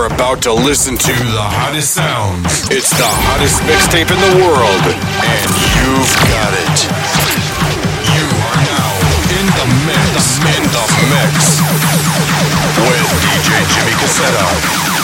You're about to listen to the hottest sounds. It's the hottest mixtape in the world, and you've got it. You are now in the mix. In the mix with DJ Jimmy Cassetta.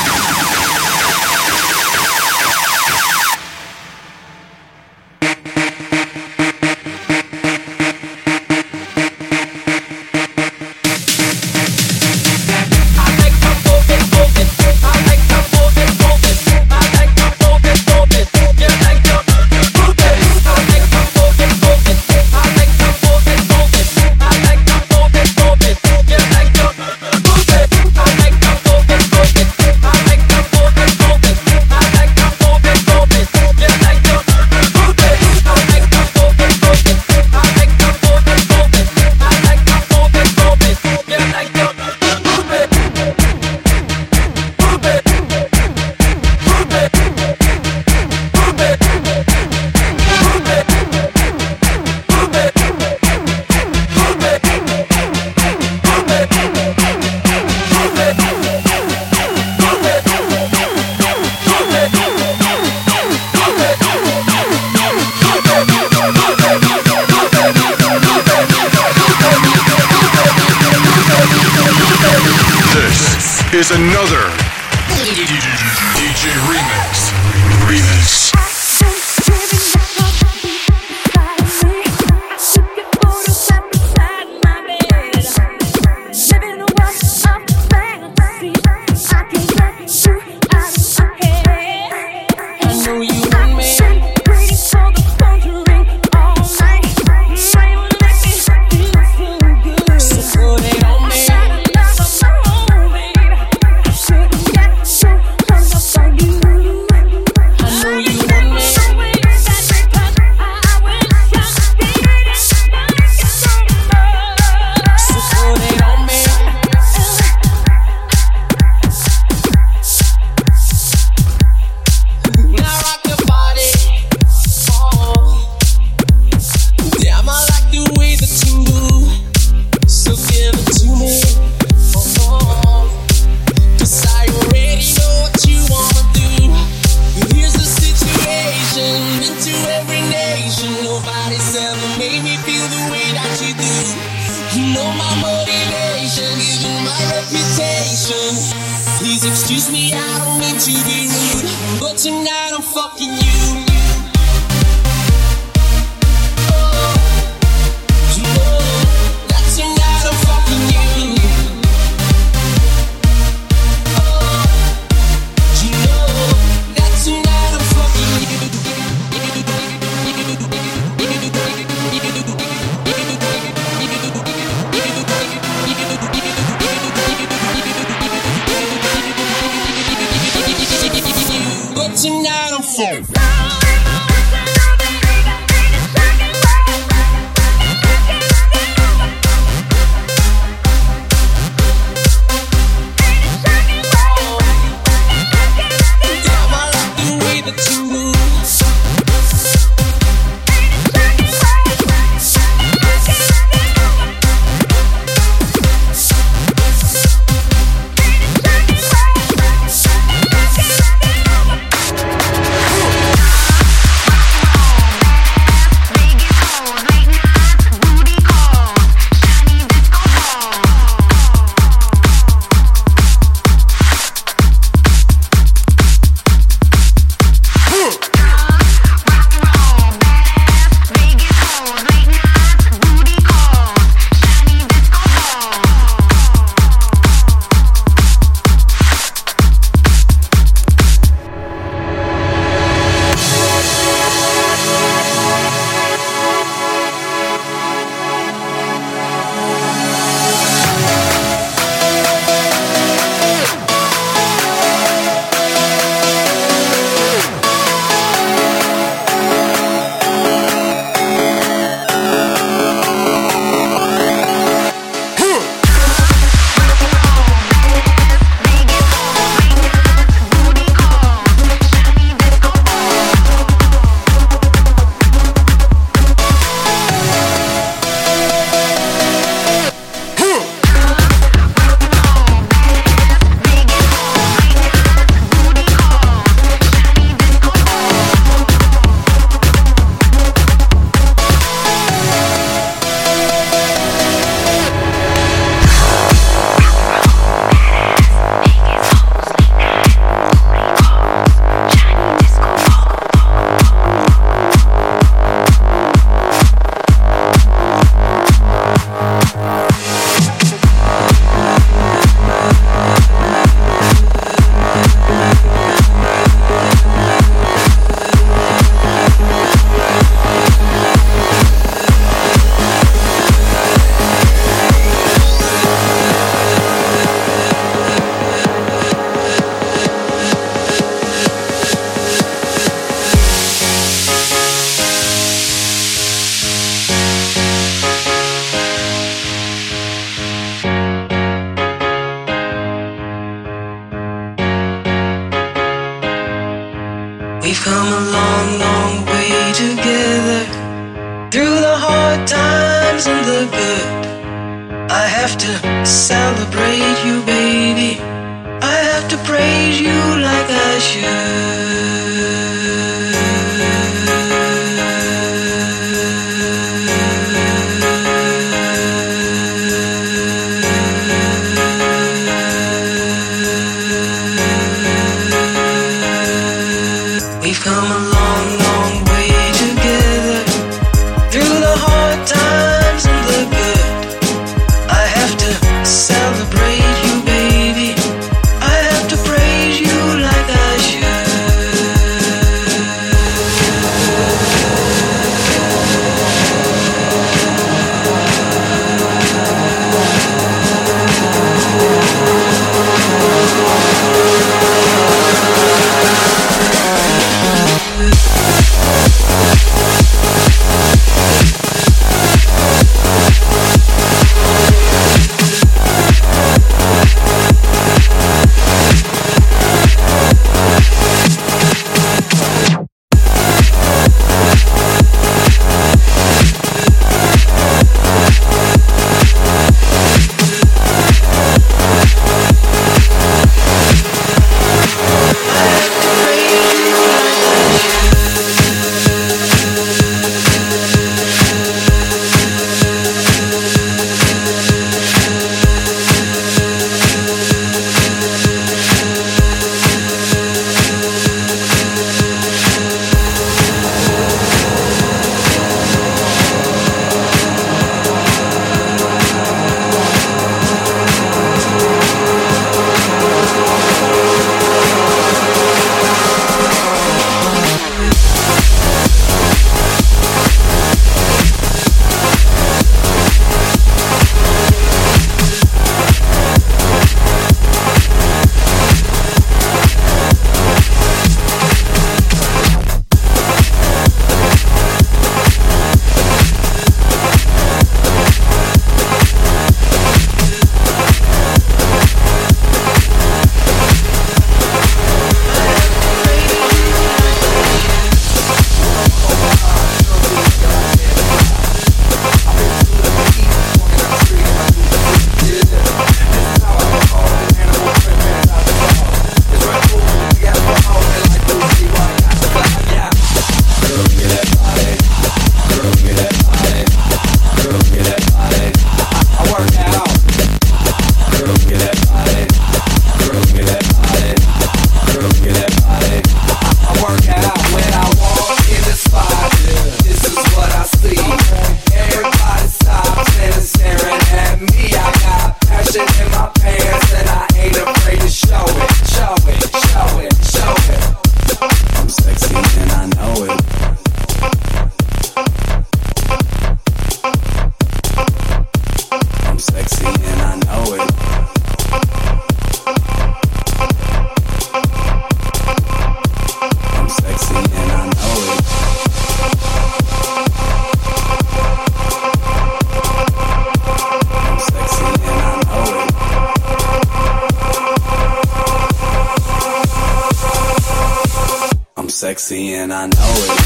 See, and I know it.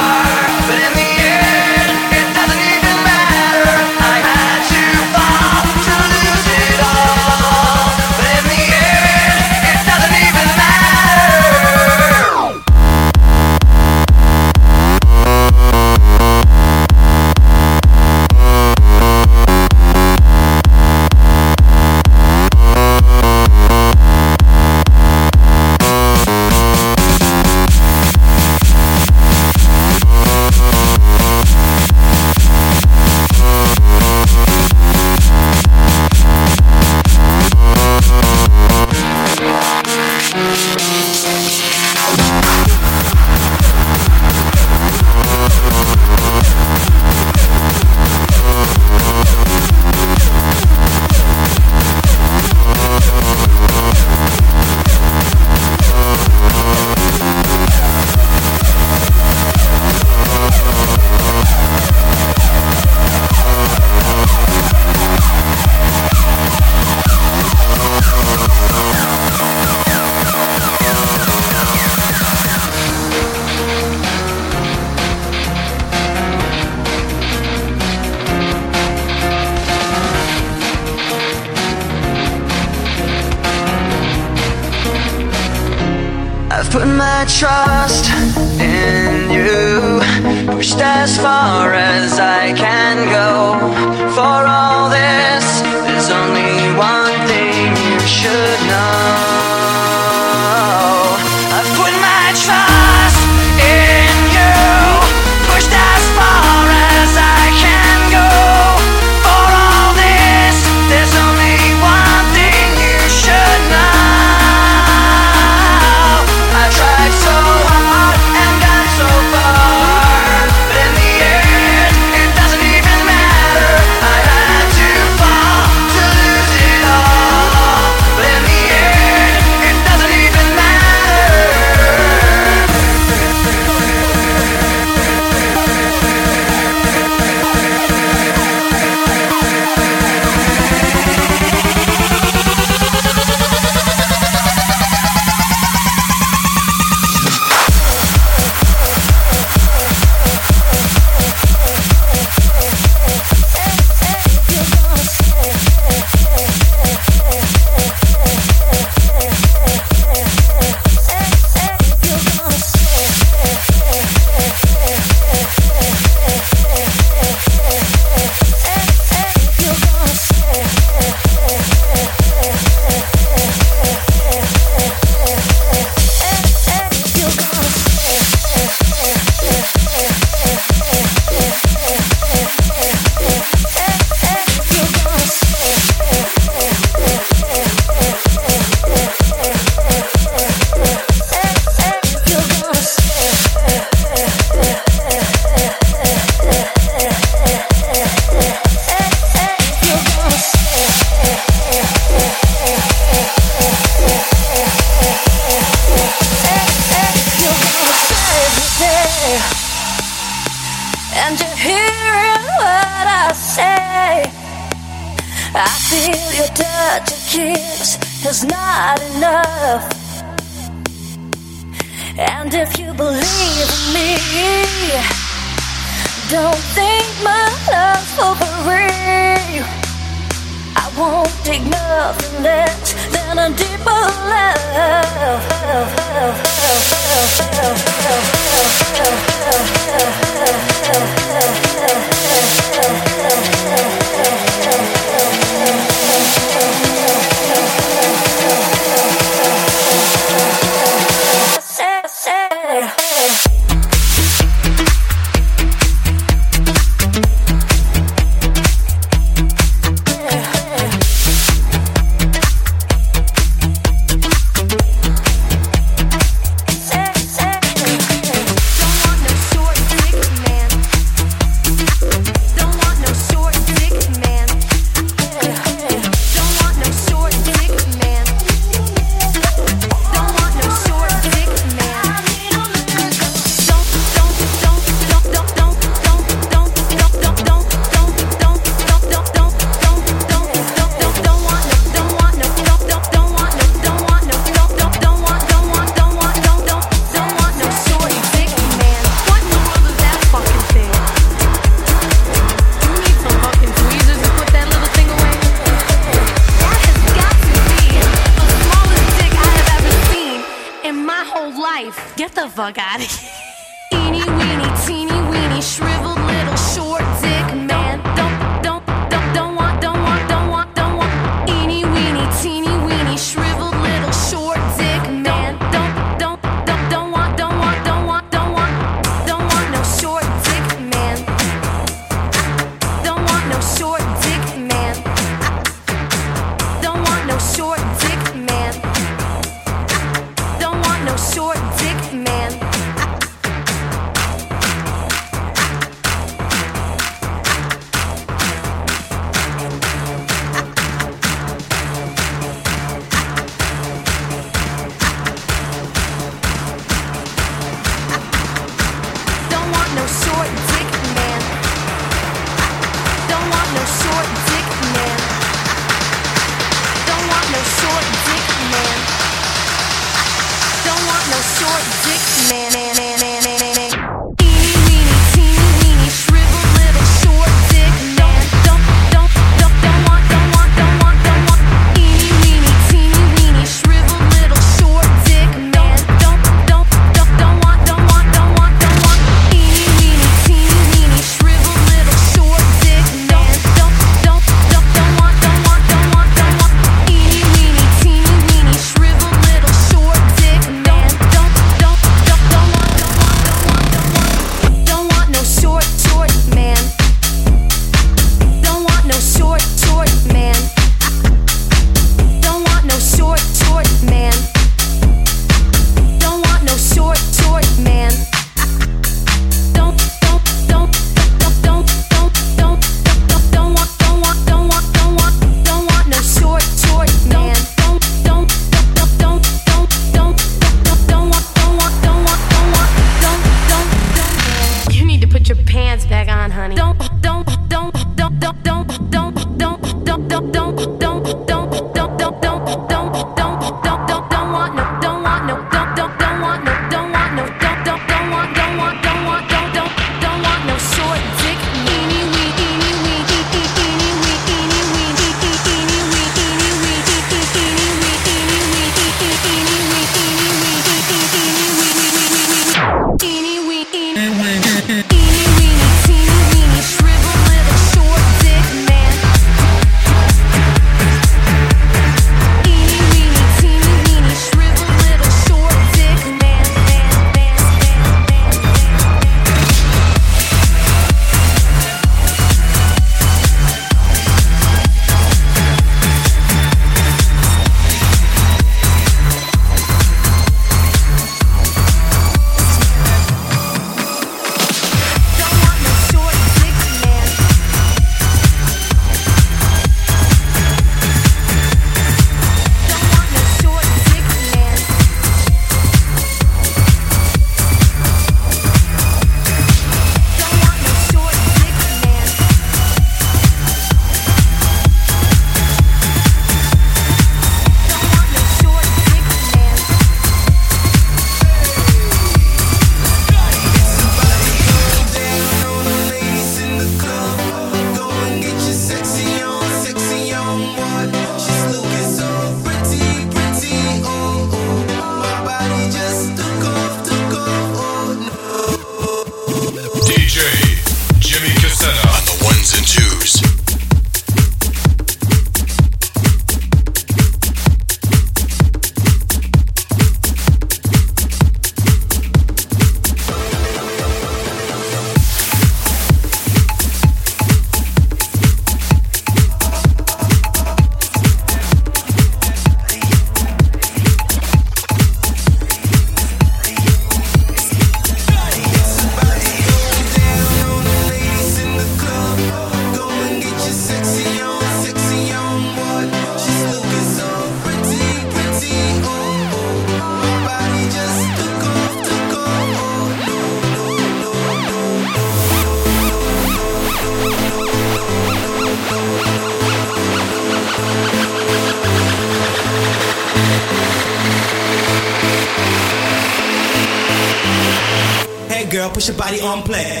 complex.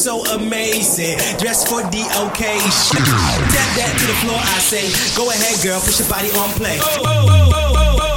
so amazing. Dressed for the occasion. Tap that to the floor, I say. Go ahead, girl, push your body on play. Oh, oh, oh,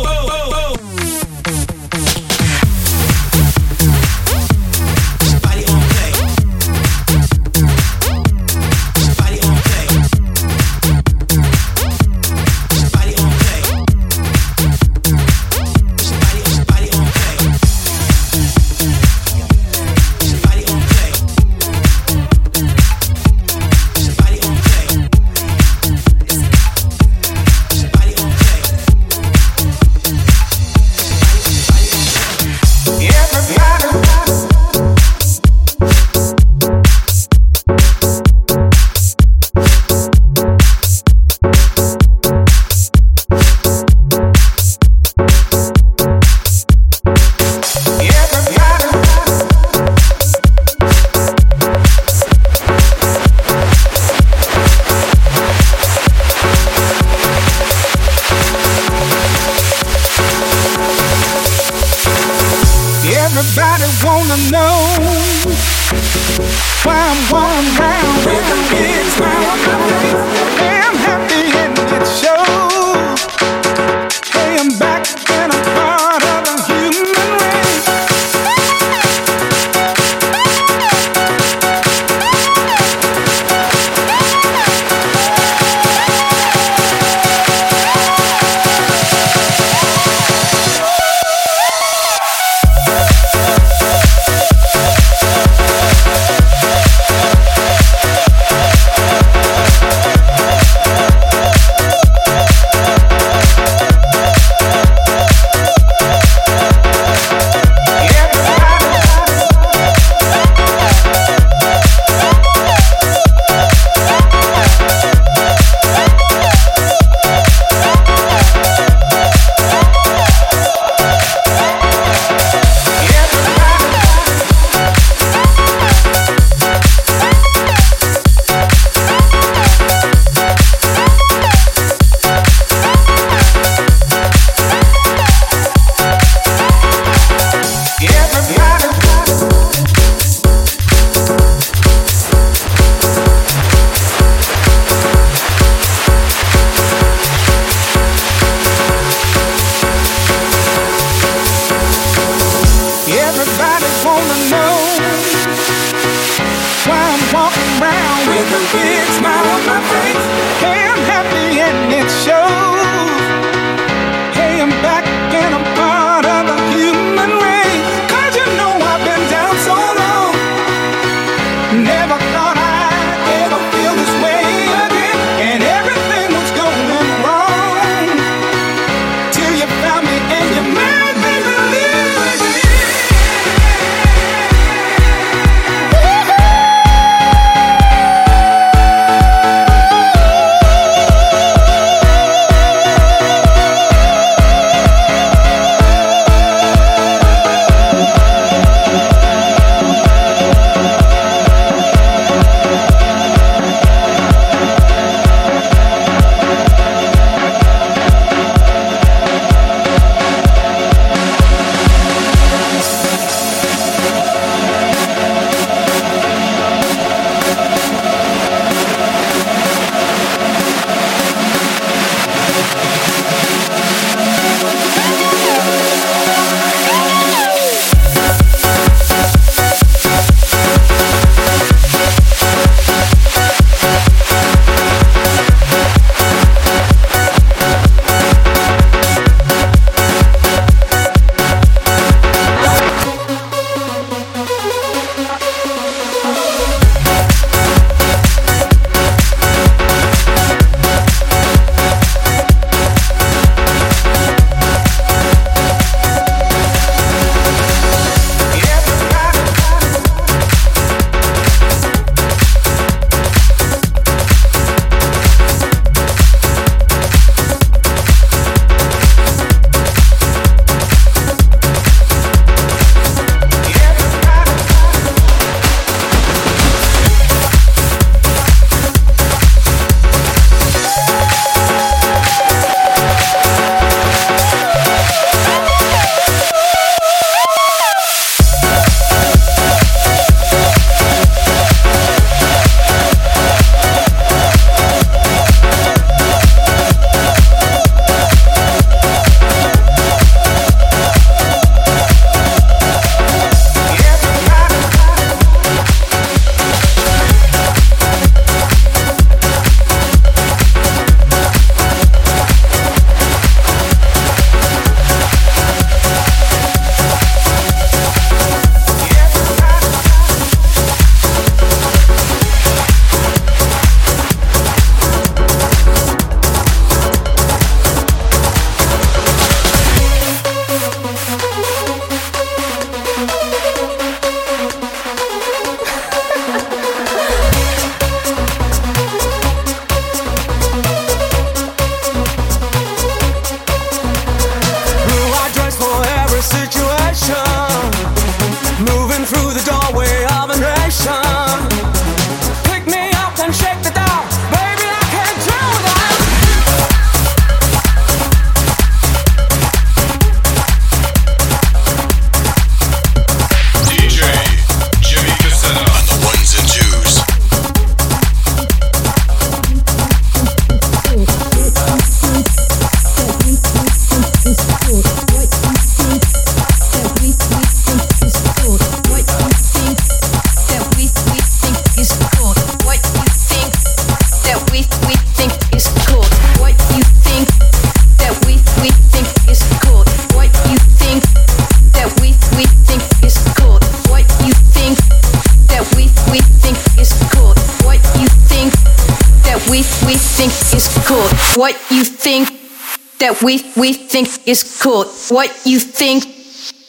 cool. What you think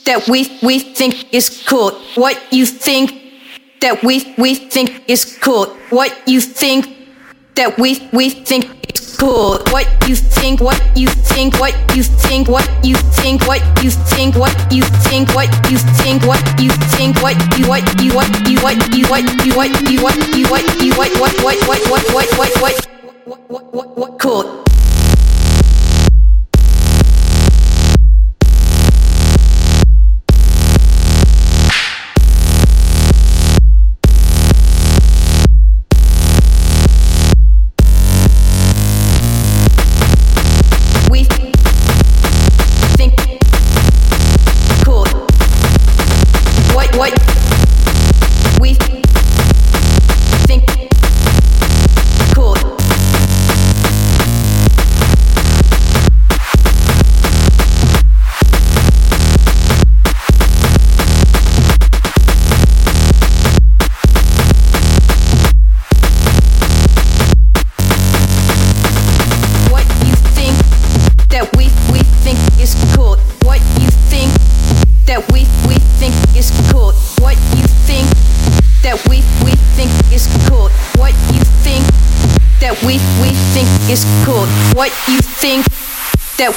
that we we think is cool. What you think that we we think is cool. What you think that we we think is cool. What you think, what you think, what you think, what you think, what you think, what you think, what you think, what you think, what you what you what you what you what you what you what you what you what what what what what what what what what what what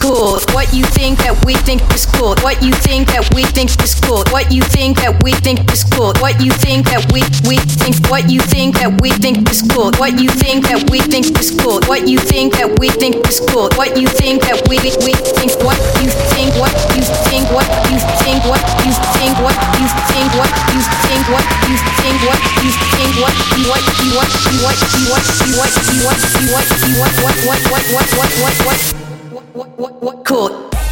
What you think that we think is cool. What you think that we think is cool. What you think that we think is cool. What you think that we we think. What you think that we think is cool. What you think that we think is cool. What you think that we think is cool. What you think that we we think. What you think. What you think. What you think. What you think. What you think. What you think. What you think. What you think. What you what you what you what you what you what you what you what you what what what what what what what what what, what, what could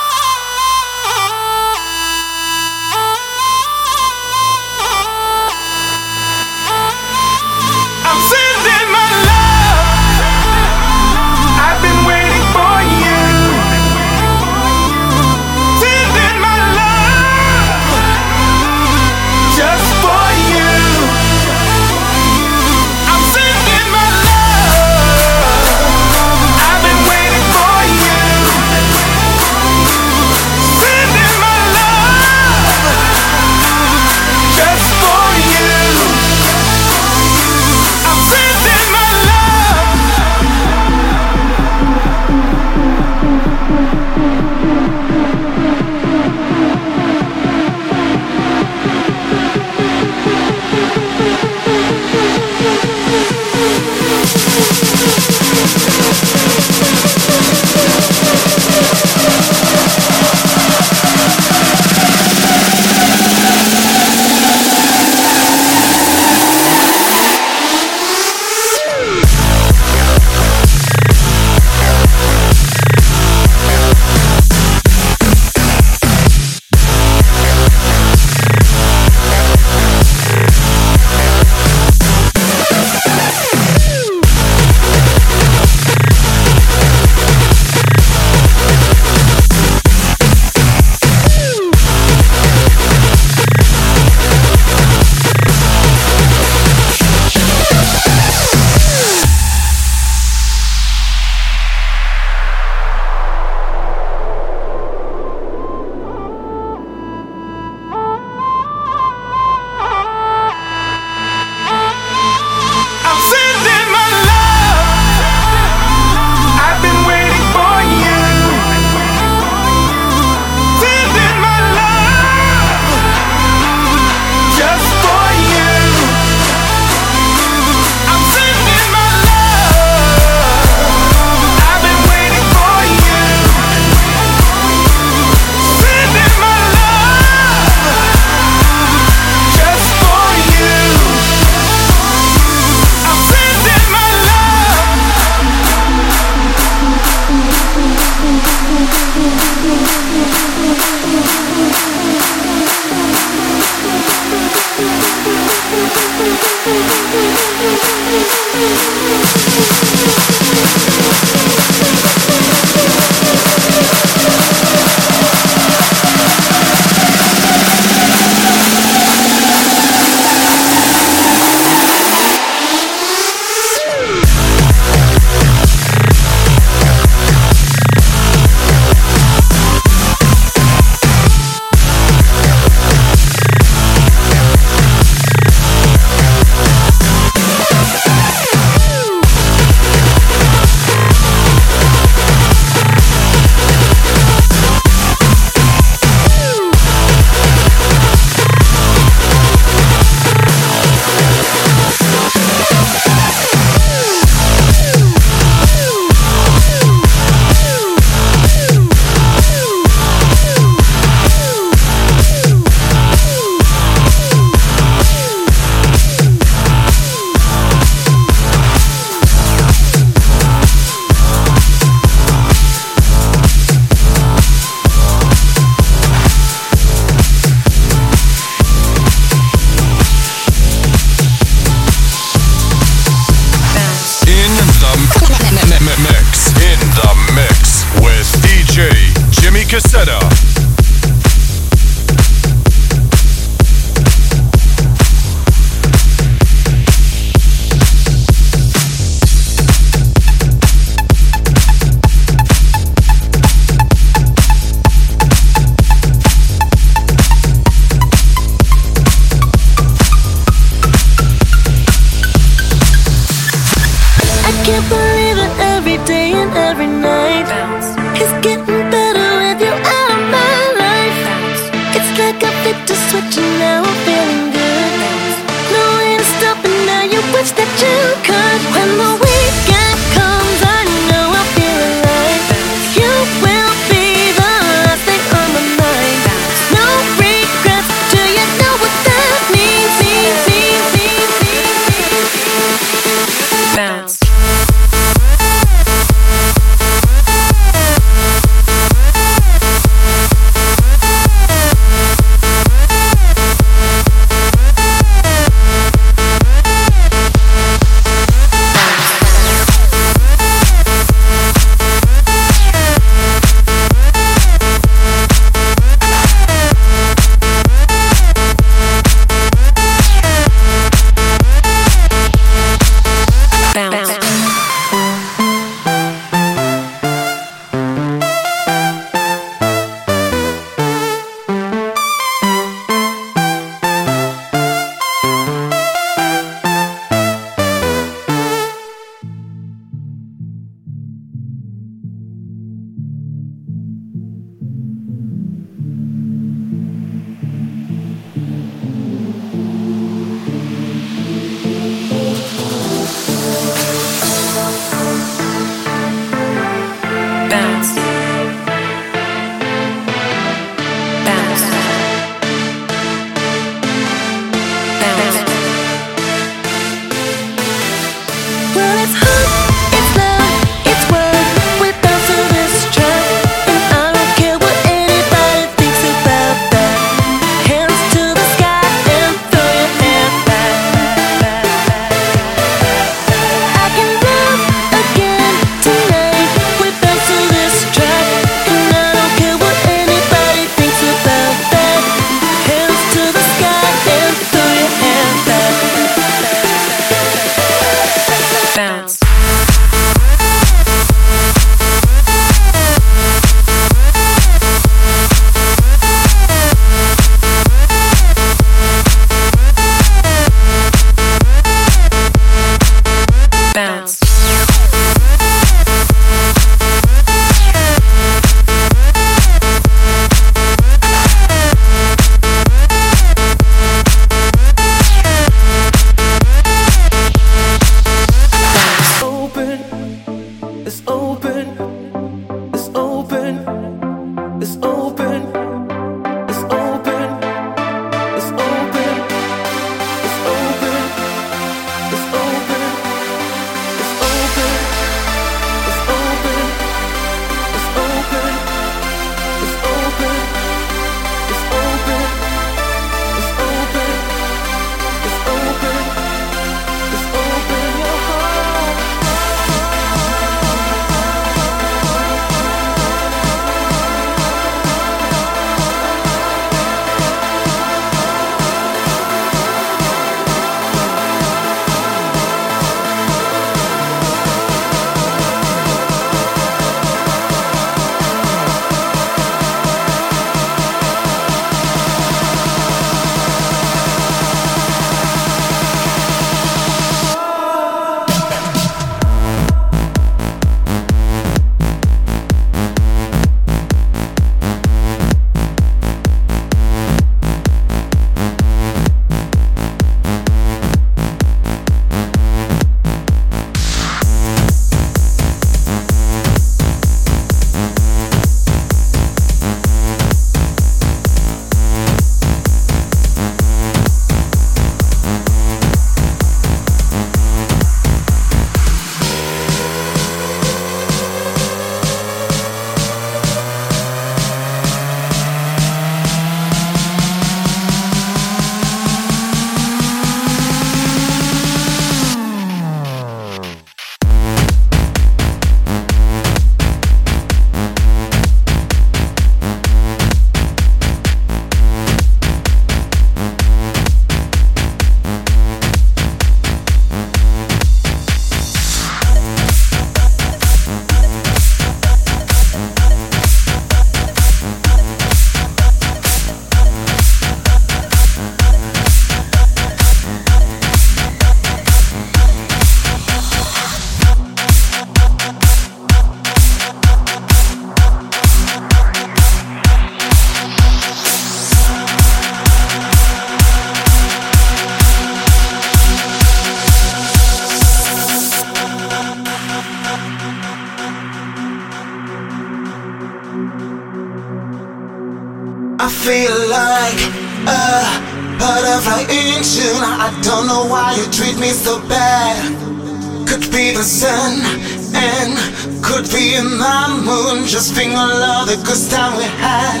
the good time we had.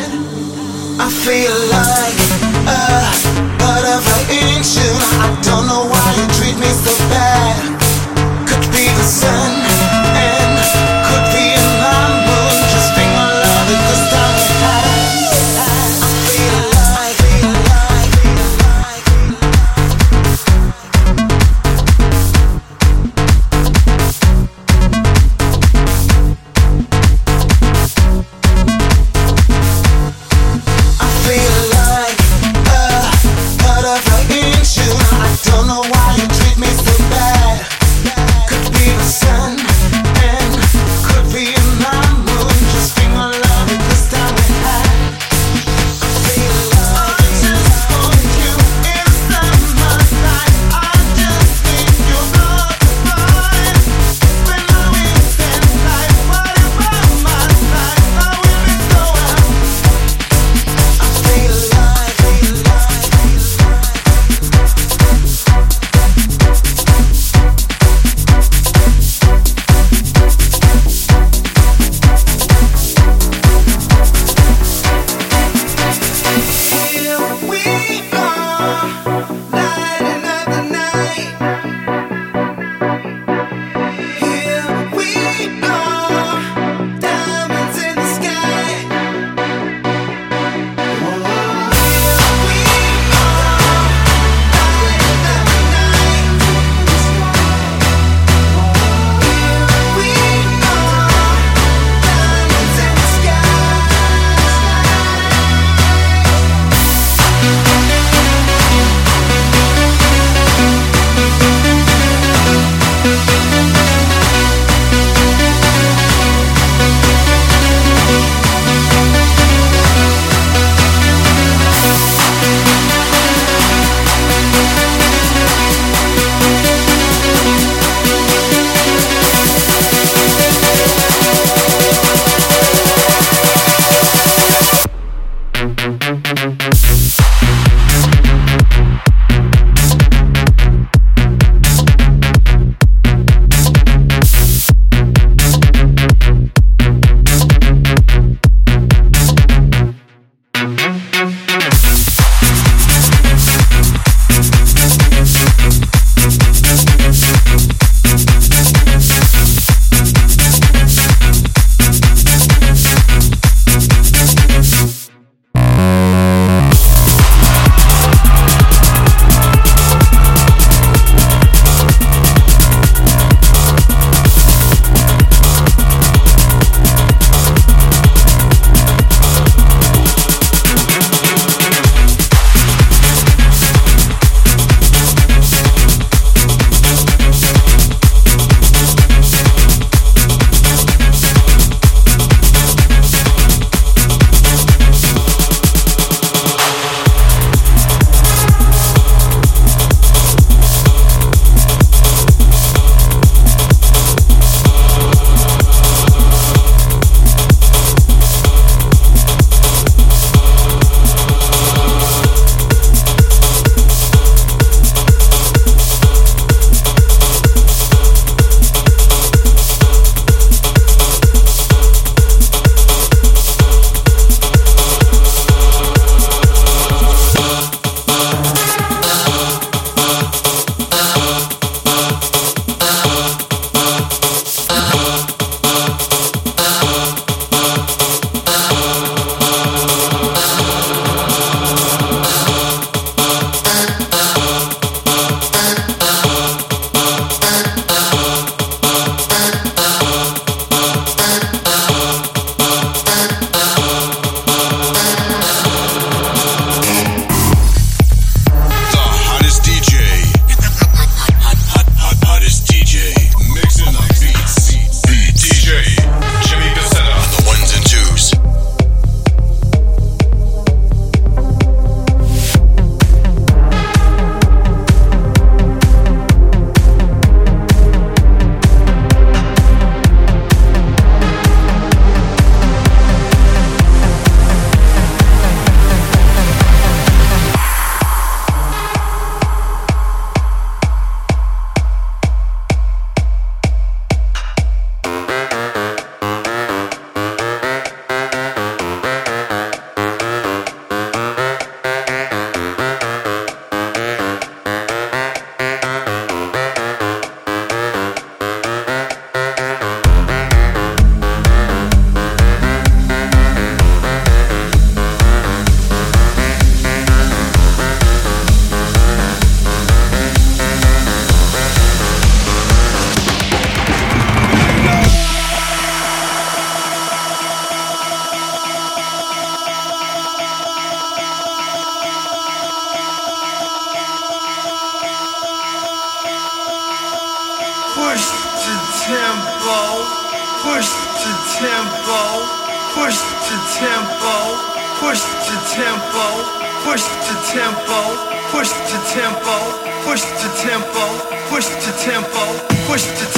I feel like a butterfly in June. I don't know why you treat me so bad. Could be the sun.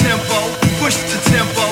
tempo, push the tempo.